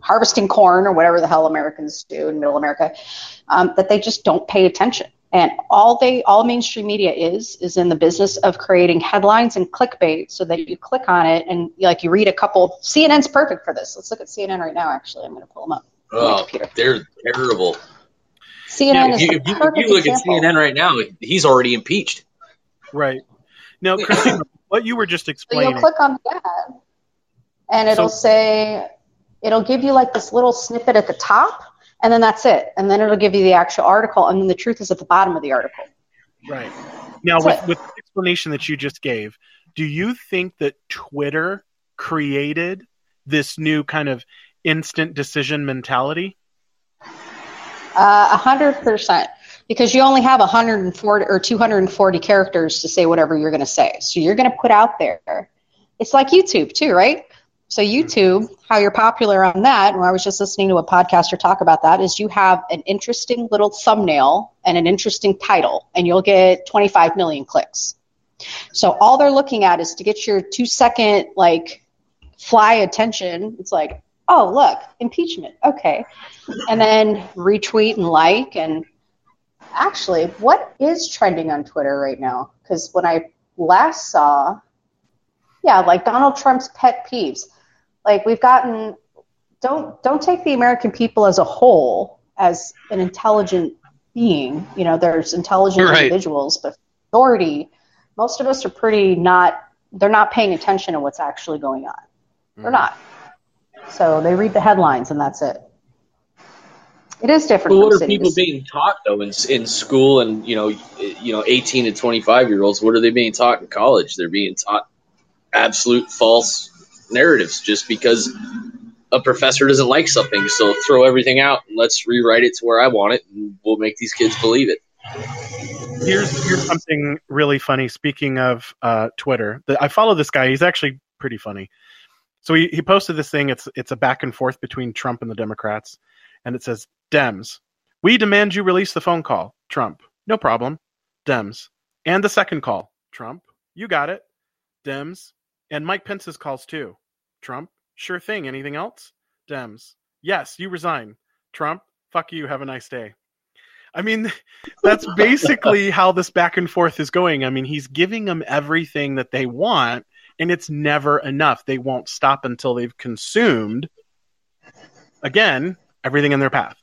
harvesting corn or whatever the hell Americans do in Middle America. Um, that they just don't pay attention. And all they all mainstream media is is in the business of creating headlines and clickbait so that you click on it and like you read a couple. CNN's perfect for this. Let's look at CNN right now. Actually, I'm going to pull them up. Oh, they're terrible. CNN Yeah, is if, you, the if, you, if you look example. at CNN right now, he's already impeached. Right. Now, Christina, what you were just So explaining. you'll click on the ad, and it'll So- say, it'll give you like this little snippet at the top, and then that's it. And then it'll give you the actual article, and then the truth is at the bottom of the article. Right. Now, That's with, it. with the explanation that you just gave, do you think that Twitter created this new kind of instant decision mentality? Uh, A hundred percent, because you only have 140 or 240 characters to say whatever you're going to say. So you're going to put out there. It's like YouTube too, right? So mm-hmm. YouTube, how you're popular on that, and I was just listening to a podcaster talk about that, is you have an interesting little thumbnail and an interesting title, and you'll get 25 million clicks. So all they're looking at is to get your two second like fly attention. It's like, oh look, impeachment, okay, and then retweet and like and actually, what is trending on Twitter right now? Because when I last saw, yeah, like Donald Trump's pet peeves. Like we've gotten, don't don't take the American people as a whole as an intelligent being. You know, there's intelligent Right. individuals, but majority, most of us are pretty not. They're not paying attention to what's actually going on. They're mm. not. So they read the headlines and that's it. It is different. But from what are people being taught though in in school and you know you know 18 to 25 year olds? What are they being taught in college? They're being taught absolute false narratives just because a professor doesn't like something. So throw everything out and let's rewrite it to where I want it, and we'll make these kids believe it. Here's here's something really funny. Speaking of uh, Twitter, the, I follow this guy. He's actually pretty funny. So he, he posted this thing. It's it's a back and forth between Trump and the Democrats, and it says, "Dems, we demand you release the phone call." Trump, no problem. Dems, and the second call. Trump, you got it. Dems, and Mike Pence's calls too. Trump, sure thing. Anything else? Dems, yes, you resign. Trump, fuck you. Have a nice day. I mean, that's basically how this back and forth is going. I mean, he's giving them everything that they want, and it's never enough. They won't stop until they've consumed, again, everything in their path.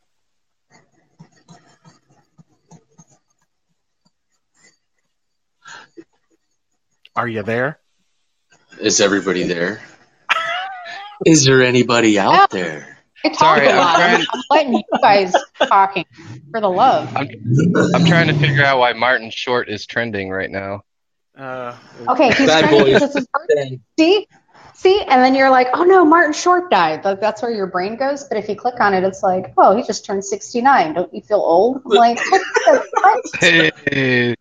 Are you there? Is everybody there? Is there anybody out there? I talk Sorry, a I'm lot. trying- I'm letting you guys talking for the love. I'm, I'm trying to figure out why Martin Short is trending right now. Uh, Okay, he's Bad trying boys. because it's his birthday. See, see, and then you're like, oh no, Martin Short died. Like, that's where your brain goes. But if you click on it, it's like, oh, he just turned 69. Don't you feel old? I'm like, what? Hey,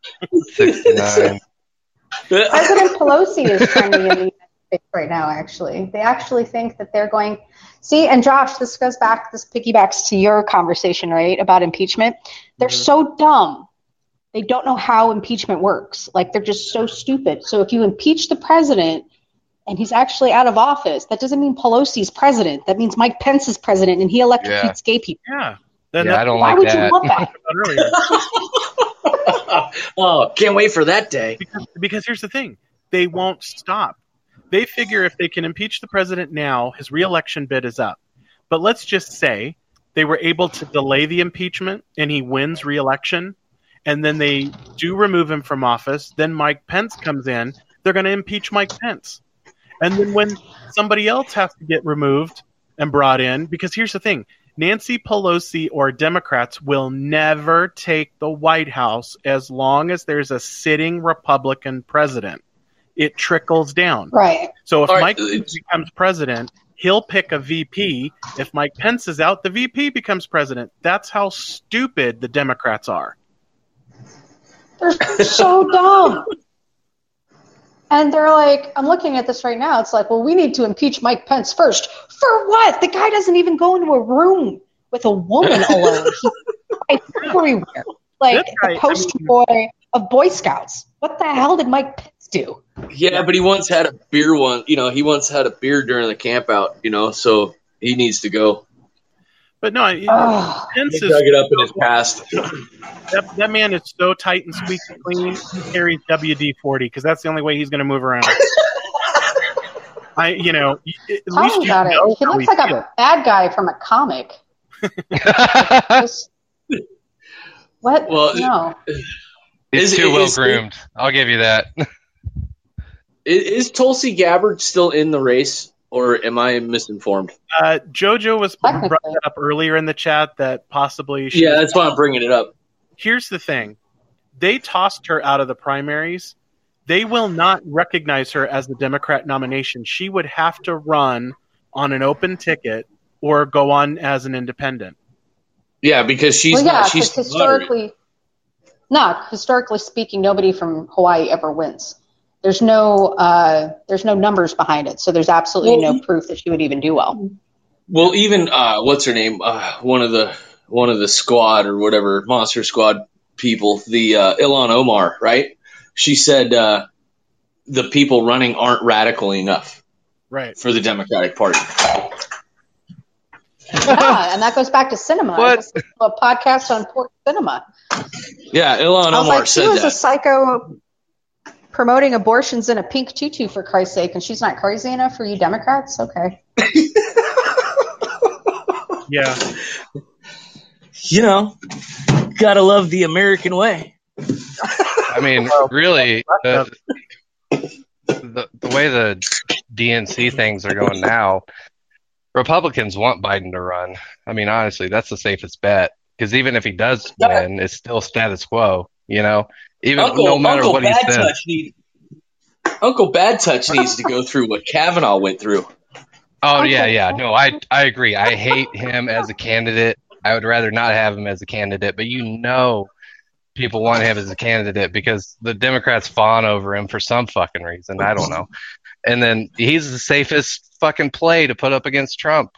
69. President Pelosi is trending in the United States right now, actually. They actually think that they're going. See, and Josh, this goes back, this piggybacks to your conversation, right, about impeachment. They're mm-hmm. so dumb. They don't know how impeachment works. Like, they're just so stupid. So, if you impeach the president and he's actually out of office, that doesn't mean Pelosi's president. That means Mike Pence is president and he electrocutes gay people. yeah. Then Yeah, I don't Why like would that. you want that? what I said earlier. oh, can't wait for that day. because, because here's the thing they won't stop they figure if they can impeach the president now his reelection bid is up but let's just say they were able to delay the impeachment and he wins reelection and then they do remove him from office then mike pence comes in they're going to impeach mike pence and then when somebody else has to get removed and brought in because here's the thing Nancy Pelosi or Democrats will never take the White House as long as there's a sitting Republican president. It trickles down. Right. So if All right, Mike uh, it's- becomes president, he'll pick a VP. If Mike Pence is out, the VP becomes president. That's how stupid the Democrats are. They're so dumb. And they're like, I'm looking at this right now. It's like, well, we need to impeach Mike Pence first. For what? The guy doesn't even go into a room with a woman alone. He's everywhere. Like This guy- the poster boy of Boy Scouts. What the hell did Mike Pence do? Yeah, but he once had a beer one. You know, he once had a beer during the camp out. You know, so he needs to go. But no, I- Ugh. Ah, he is dug it up in his past. that, that man is so tight and squeaky clean. He carries WD forty because that's the only way he's going to move around. I, you know, at Tell least me you about it. know He looks like feels. a bad guy from a comic. Just- what? Well, no. He's too well groomed. I'll give you that. Is, is Tulsi Gabbard still in the race, or am I misinformed? Uh, Jojo was brought that up earlier in the chat that possibly she Yeah, that's why I'm bringing it up. here's the thing they tossed her out of the primaries they will not recognize her as the democrat nomination she would have to run on an open ticket or go on as an independent Yeah, because she's well, yeah, not. She's 'cause moderate. historically, no, historically speaking, nobody from Hawaii ever wins. There's no, uh, there's no numbers behind it, so there's absolutely Well, no proof that she would even do well. Well, even uh, what's her name? Uh, one of the one of the squad or whatever monster squad people, the uh, Ilhan Omar, right? She said uh, the people running aren't radical enough right for the Democratic Party. yeah, and that goes back to cinema. What? to a podcast on pork cinema. Yeah, Ilhan I was Omar like, she said was a psycho promoting abortions in a pink tutu for Christ's sake, and she's not crazy enough for you Democrats. Okay. yeah You know, gotta love the American way. I mean, really, the, the the way the DNC things are going now, Republicans want Biden to run. I mean, honestly, that's the safest bet because even if he does win, it's still status quo. You know, even Uncle, no matter Uncle what he Bad says. Touch need, Uncle Bad Touch needs to go through what Kavanaugh went through. Oh Okay. yeah, yeah. No, I I agree. I hate him as a candidate. I would rather not have him as a candidate, but you know people want him as a candidate because the Democrats fawn over him for some fucking reason. I don't know. And then he's the safest fucking play to put up against Trump.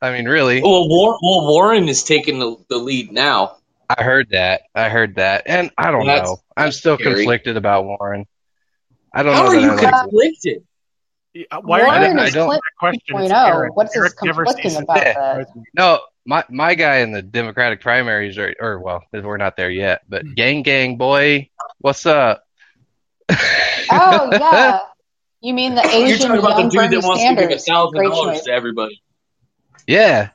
I mean, really. Well, War- well Warren is taking the, the lead now. I heard that. I heard that. And I don't That's- know. I'm still scary. conflicted about Warren. I don't How know How are you like conflicted? Yeah, why are Warren you I is don't- Clinton question it's 2.0. Eric. What's his Eric conflicting about that? No, my my guy in the Democratic primaries are, or well, we're not there yet, but hmm. gang gang boy, what's up? Oh yeah. You mean the You're Asian talking about the young dude Bernie that wants to give a Sanders? thousand Great dollars to everybody. yeah,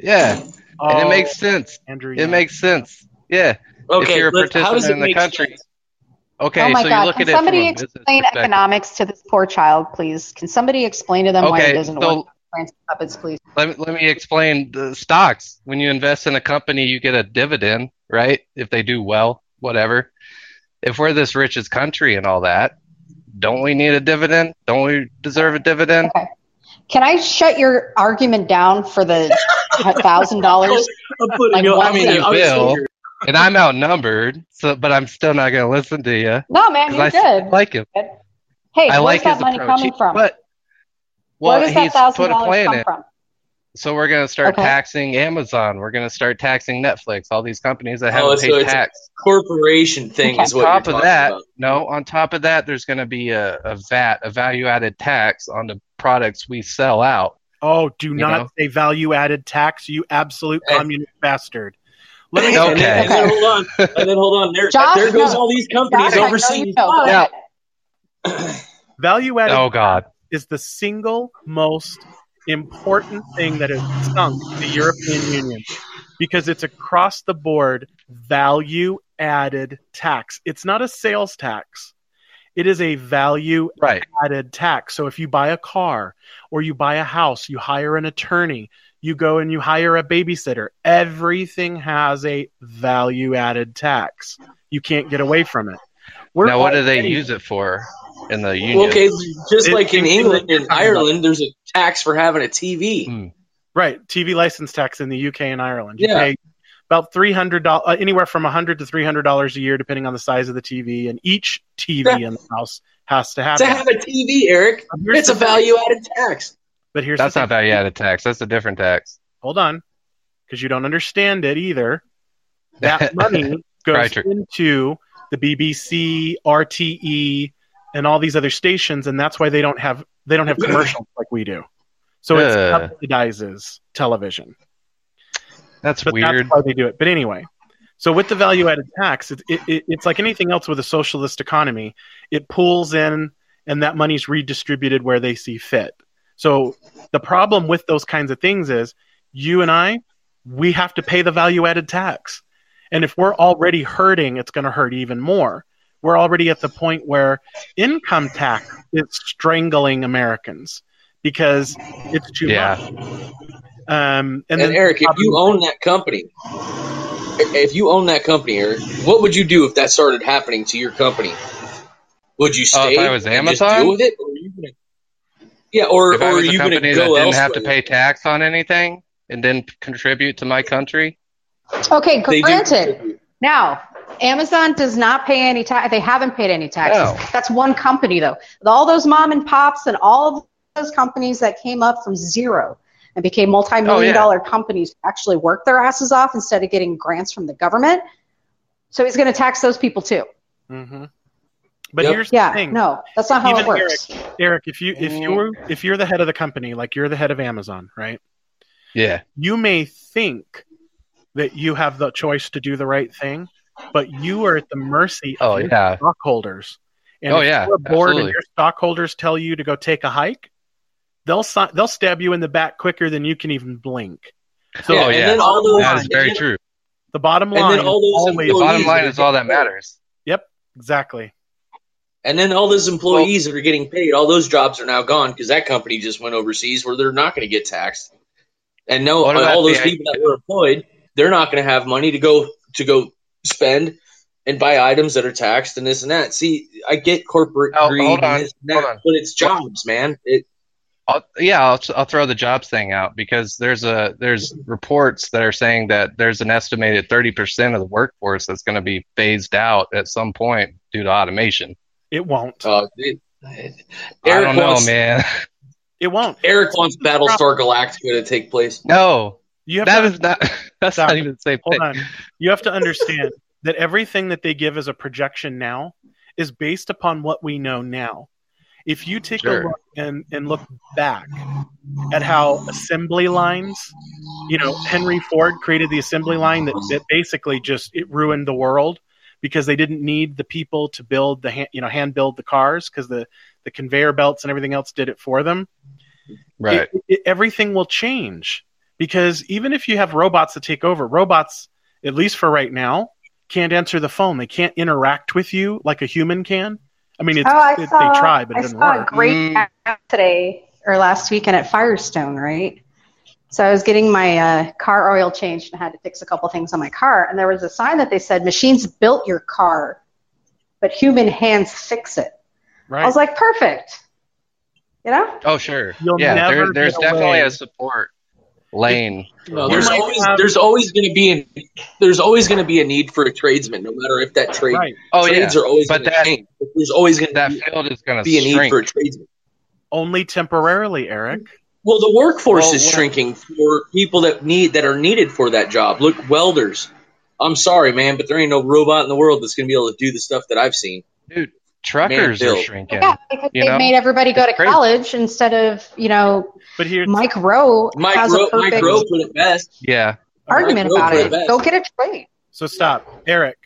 yeah, and Oh, it makes sense. Andrew, It yeah. makes sense. Yeah. Okay, you're a let's- how does participant it in the make country. sense? Okay, oh my so God! you look Can at it from somebody a explain economics to this poor child, please? Can somebody explain to them why Okay, it doesn't so- work? Francis Puppets, please. Let me, let me explain the stocks. When you invest in a company, you get a dividend, right? If they do well, whatever. If we're this richest country and all that, don't we need a dividend? Don't we deserve a dividend? Okay. Can I shut your argument down for the thousand dollars? I'm putting Like, you- one I mean. You I'm will. And I'm outnumbered, so but I'm still not going to listen to you No, man, you're I good. like him. Hey, I where's like that his money approach. coming from? But Where well, does that he's thousand put a dollars plan come in. from? So we're going to start Okay. taxing Amazon. We're going to start taxing Netflix. All these companies that Oh, haven't so paid it's a tax. corporation thing Okay. is on top you're of that, about. no, on top of that, there's going to be a, a VAT, a value added tax on the products we sell out. Oh, do not know? say value added tax, you absolute Eh. communist bastard. Let me Okay. And then, and then hold on, and then hold on. There, Josh, there goes no. all these companies Josh, I know overseas. you know. Yeah. value added Oh God, is the single most important thing that has sunk the European Union because it's across the board value added tax. It's not a sales tax. It is a value right? added tax. So if you buy a car or you buy a house, you hire an attorney, you go and you hire a babysitter, everything has a value added tax. You can't get away from it. We're now, what do they already- use it for in the union? Well, okay, just It- like in it- England it- and Ireland, there's a tax for having a TV. Mm. Right, TV license tax in the UK and Ireland. You Yeah. pay about three hundred dollars, uh, anywhere from a hundred to three hundred dollars a year, depending on the size of the TV. And each TV Yeah. in the house has to have To have a TV, Eric, it's a value added tax. But here's That's not value added tax. That's a different tax. Hold on, because you don't understand it either. That money goes Right, into the BBC, RTE, and all these other stations, and that's why they don't have they don't have commercials like we do. So it Uh. subsidizes television. That's but weird. that's why they do it. But anyway, so with the value added tax, it, it, it, it's like anything else with a socialist economy. It pulls in, and that money's redistributed where they see fit. So the problem with those kinds of things is you and I, we have to pay the value added tax. And if we're already hurting, it's going to hurt even more. We're already at the point where income tax is strangling Americans because it's too Yeah. much. Um, and, And, then Eric, if you own that company, if you own that company, Eric, what would you do if that started happening to your company? Would you stay if I was Amazon? deal with it, or you gonna? Yeah, or, if or I are was a you company go that didn't elsewhere? have to pay tax on anything and didn't contribute to my country, Okay, They granted. Now, Amazon does not pay any tax. They haven't paid any taxes. No. That's one company, though. All those mom and pops and all of those companies that came up from zero and became multi-million Oh, yeah. dollar companies actually work their asses off instead of getting grants from the government. So he's going to tax those people too. hmm But Yep. here's Yeah, the thing. no, that's not how Even it works. Eric, if you if you're if you're the head of the company, like you're the head of Amazon, right? yeah, You may think that you have the choice to do the right thing, but you are at the mercy of Oh, your yeah. stockholders. And Oh, if yeah, you're bored and your stockholders tell you to go take a hike, they'll si- they'll stab you in the back quicker than you can even blink. So Yeah, oh and yeah, then all those- that is very and then- true. the bottom And line then all those always employees- Bottom line that is all that matters. Yep, exactly. And then all those employees that are getting paid, all those jobs are now gone because that company just went overseas where they're not going to get taxed. And no, uh, all those the- people that were employed, they're not going to have money to go to go spend and buy items that are taxed and this and that. See, I get corporate Oh, greed hold on, and this and hold that, on. but it's jobs, man. It, I'll, yeah, I'll, I'll throw the jobs thing out because there's a there's reports that are saying that there's an estimated 30% of the workforce that's going to be phased out at some point due to automation. It won't. uh, it, I Eric don't know, wants, man. It won't. Eric wants Battlestar Galactica to take place. No, You have that to is not. That's Stop not even the same hold on. You have to understand that everything that they give as a projection now is based upon what we know now. If you take a look and, and look back at how assembly lines, you know, Henry Ford created the assembly line that, that basically just it ruined the world because they didn't need the people to build the hand, you know hand build the cars because the the conveyor belts and everything else did it for them Right. it- it- everything will change because even if you have robots that take over, robots, at least for right now, can't answer the phone. They can't interact with you like a human can. I mean, it's, Oh, I it- saw, they try, but it I doesn't saw work. a great Mm. ad today or last weekend at Firestone, right? So I was getting my uh, car oil changed and had to fix a couple things on my car, and there was a sign that they said machines built your car, but human hands fix it. Right? I was like, perfect. You know? Oh, sure. You'll yeah, never there, there's definitely away. a support lane. No, there's always have- there's always going to be a there's always going to be a need for a tradesman, no matter if that trade right. Oh yeah, trades are always but going to that change. There's always going that to field is going to be a need for a tradesman. Only temporarily, Eric. Well, the workforce Well, is what- shrinking for people that need that are needed for that job. Look, welders. I'm sorry, man, but there ain't no robot in the world that's going to be able to do the stuff that I've seen. Dude, truckers are shrinking. Yeah, because you they know? made everybody go It's to crazy. college instead of, you know, But here, Mike Rowe Mike has Rowe, a perfect Mike Rowe put it best. Yeah. argument Mike about it. it. Go get a trade. So stop, Eric.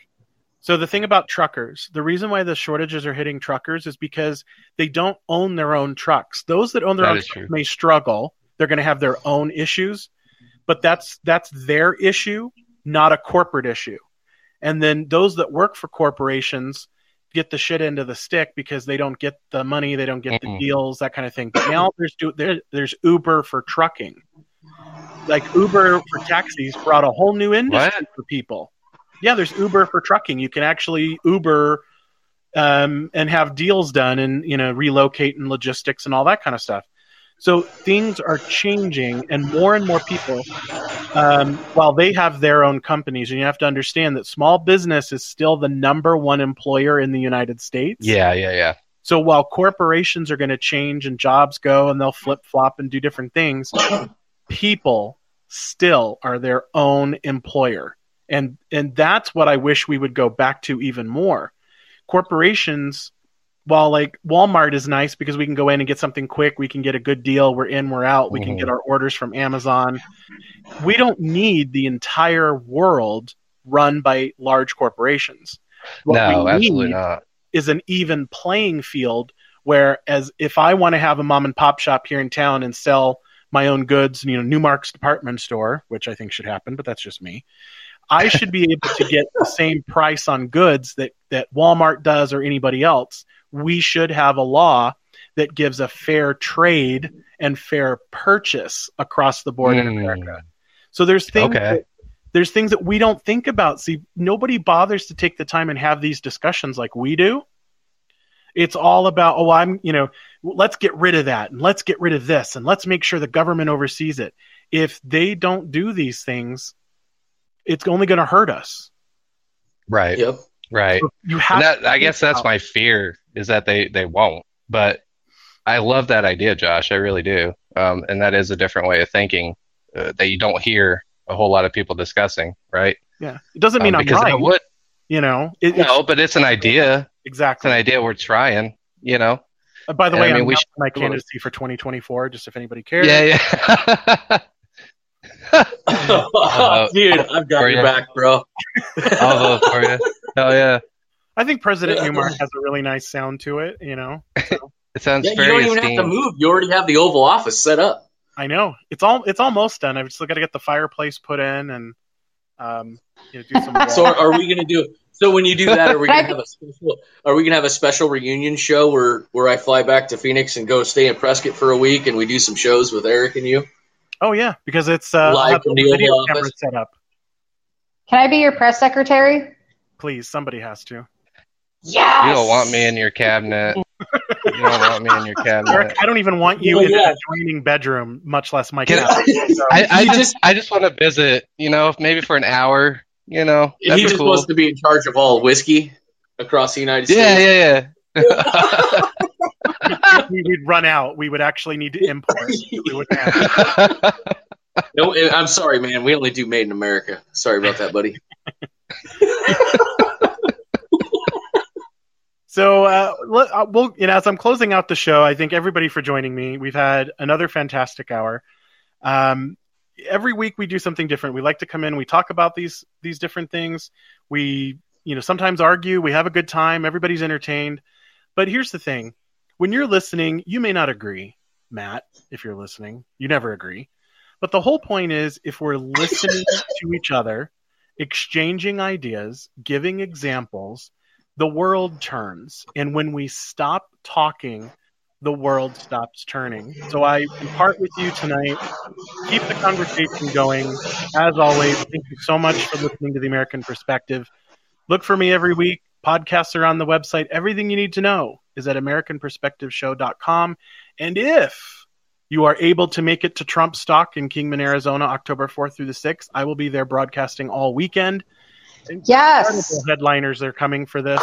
So the thing about truckers, the reason why the shortages are hitting truckers is because they don't own their own trucks. Those that own their That own trucks true. may struggle. They're going to have their own issues, but that's that's their issue, not a corporate issue. And then those that work for corporations get the shit into the stick because they don't get the money, they don't get Mm-mm. the deals, that kind of thing. But now there's there, there's Uber for trucking. Like Uber for taxis brought a whole new industry for people. Yeah, there's Uber for trucking. You can actually Uber um, and have deals done and you know relocate and logistics and all that kind of stuff. So things are changing, and more and more people, um, while they have their own companies, and you have to understand that small business is still the number one employer in the United States. Yeah, yeah, yeah. So while corporations are going to change and jobs go and they'll flip flop and do different things, people still are their own employer. And and that's what I wish we would go back to even more. Corporations while like Walmart is nice because we can go in and get something quick, we can get a good deal, we're in, we're out, we can Mhm. get our orders from Amazon. We don't need the entire world run by large corporations. What no, absolutely not. is an even playing field where as if I want to have a mom and pop shop here in town and sell my own goods, you know, Newmark's department store, which I think should happen, but that's just me. I should be able to get the same price on goods that that Walmart does or anybody else. We should have a law that gives a fair trade and fair purchase across the board in Mm. America. So there's things Okay. that, there's things that we don't think about. See, nobody bothers to take the time and have these discussions like we do. It's all about, oh, I'm, you know, let's get rid of that and let's get rid of this and let's make sure the government oversees it. If they don't do these things, it's only going to hurt us. Right. Yep. Right. So you have that, I guess that's about- my fear is that they they won't. But I love that idea, Josh. I really do. Um, and that is a different way of thinking uh, that you don't hear a whole lot of people discussing, right? Yeah, it doesn't mean Um, I'm because right. I would. You know, it, No, but it's an idea. It's exactly. an idea we're trying. You know. Uh, By the and way, I mean, I'm we should- my candidacy for 2024, just if anybody cares. Yeah, yeah. Dude, I've got for your ya. back, bro. I'll vote for you. Hell yeah! I think President Newmark has a really nice sound to it. You know, It sounds Yeah, you don't even esteemed. have to move. You already have the Oval Office set up. I know it's all it's almost done. I've still got to get the fireplace put in and um, you know, do some. So wall- are we gonna do? So when you do that, are we gonna have a special? Are we gonna have a special reunion show where where I fly back to Phoenix and go stay in Prescott for a week and we do some shows with Eric and you? Oh yeah, because it's uh, Live from the the video Oval camera Office. set up. Can I be your press secretary? Please, somebody has to. Yes. You don't want me in your cabinet. you don't want me in your Eric, cabinet. I don't even want you Well, in yeah. the adjoining bedroom, much less my cabinet. So- I, I just, just- I just want to visit. You know, maybe for an hour. You know, he that'd just cool. wants to be in charge of all whiskey across the United Yeah, States. Yeah, yeah, yeah. if we would run out. We would actually need to import. No, I'm sorry, man. We only do Made in America. Sorry about that, buddy. So, uh, let, uh, we'll, you know, as I'm closing out the show, I thank everybody for joining me. We've had another fantastic hour. Um, every week we do something different. We like to come in, we talk about these these different things. We, you know, sometimes argue. We have a good time. Everybody's entertained. But here's the thing: when you're listening, you may not agree, Matt. If you're listening, you never agree. But the whole point is, if we're listening to each other, exchanging ideas, giving examples the world turns. And when we stop talking, the world stops turning. So I impart with you tonight. Keep the conversation going. As always, thank you so much for listening to the American Perspective. Look for me every week. Podcasts are on the website. Everything you need to know is at AmericanPerspectiveShow.com. And if you are able to make it to Trump Stock in Kingman, Arizona, October 4th through the 6th, I will be there broadcasting all weekend Yes. headliners are coming for this.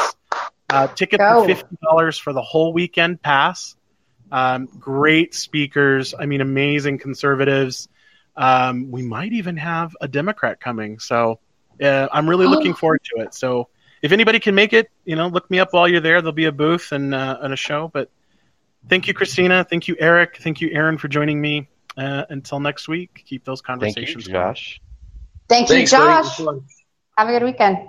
Uh, tickets are fifty dollars for the whole weekend pass. Um, great speakers. I mean, amazing conservatives. Um, we might even have a Democrat coming. So uh, I'm really looking forward to it. So if anybody can make it, you know, look me up while you're there. There'll be a booth and, uh, and a show. But thank you, Christina. Thank you, Eric. Thank you, Aaron, for joining me. Uh, until next week, keep those conversations Thank you, conversations going. Josh. Thank you, Thanks, buddy. Josh. Have a good weekend.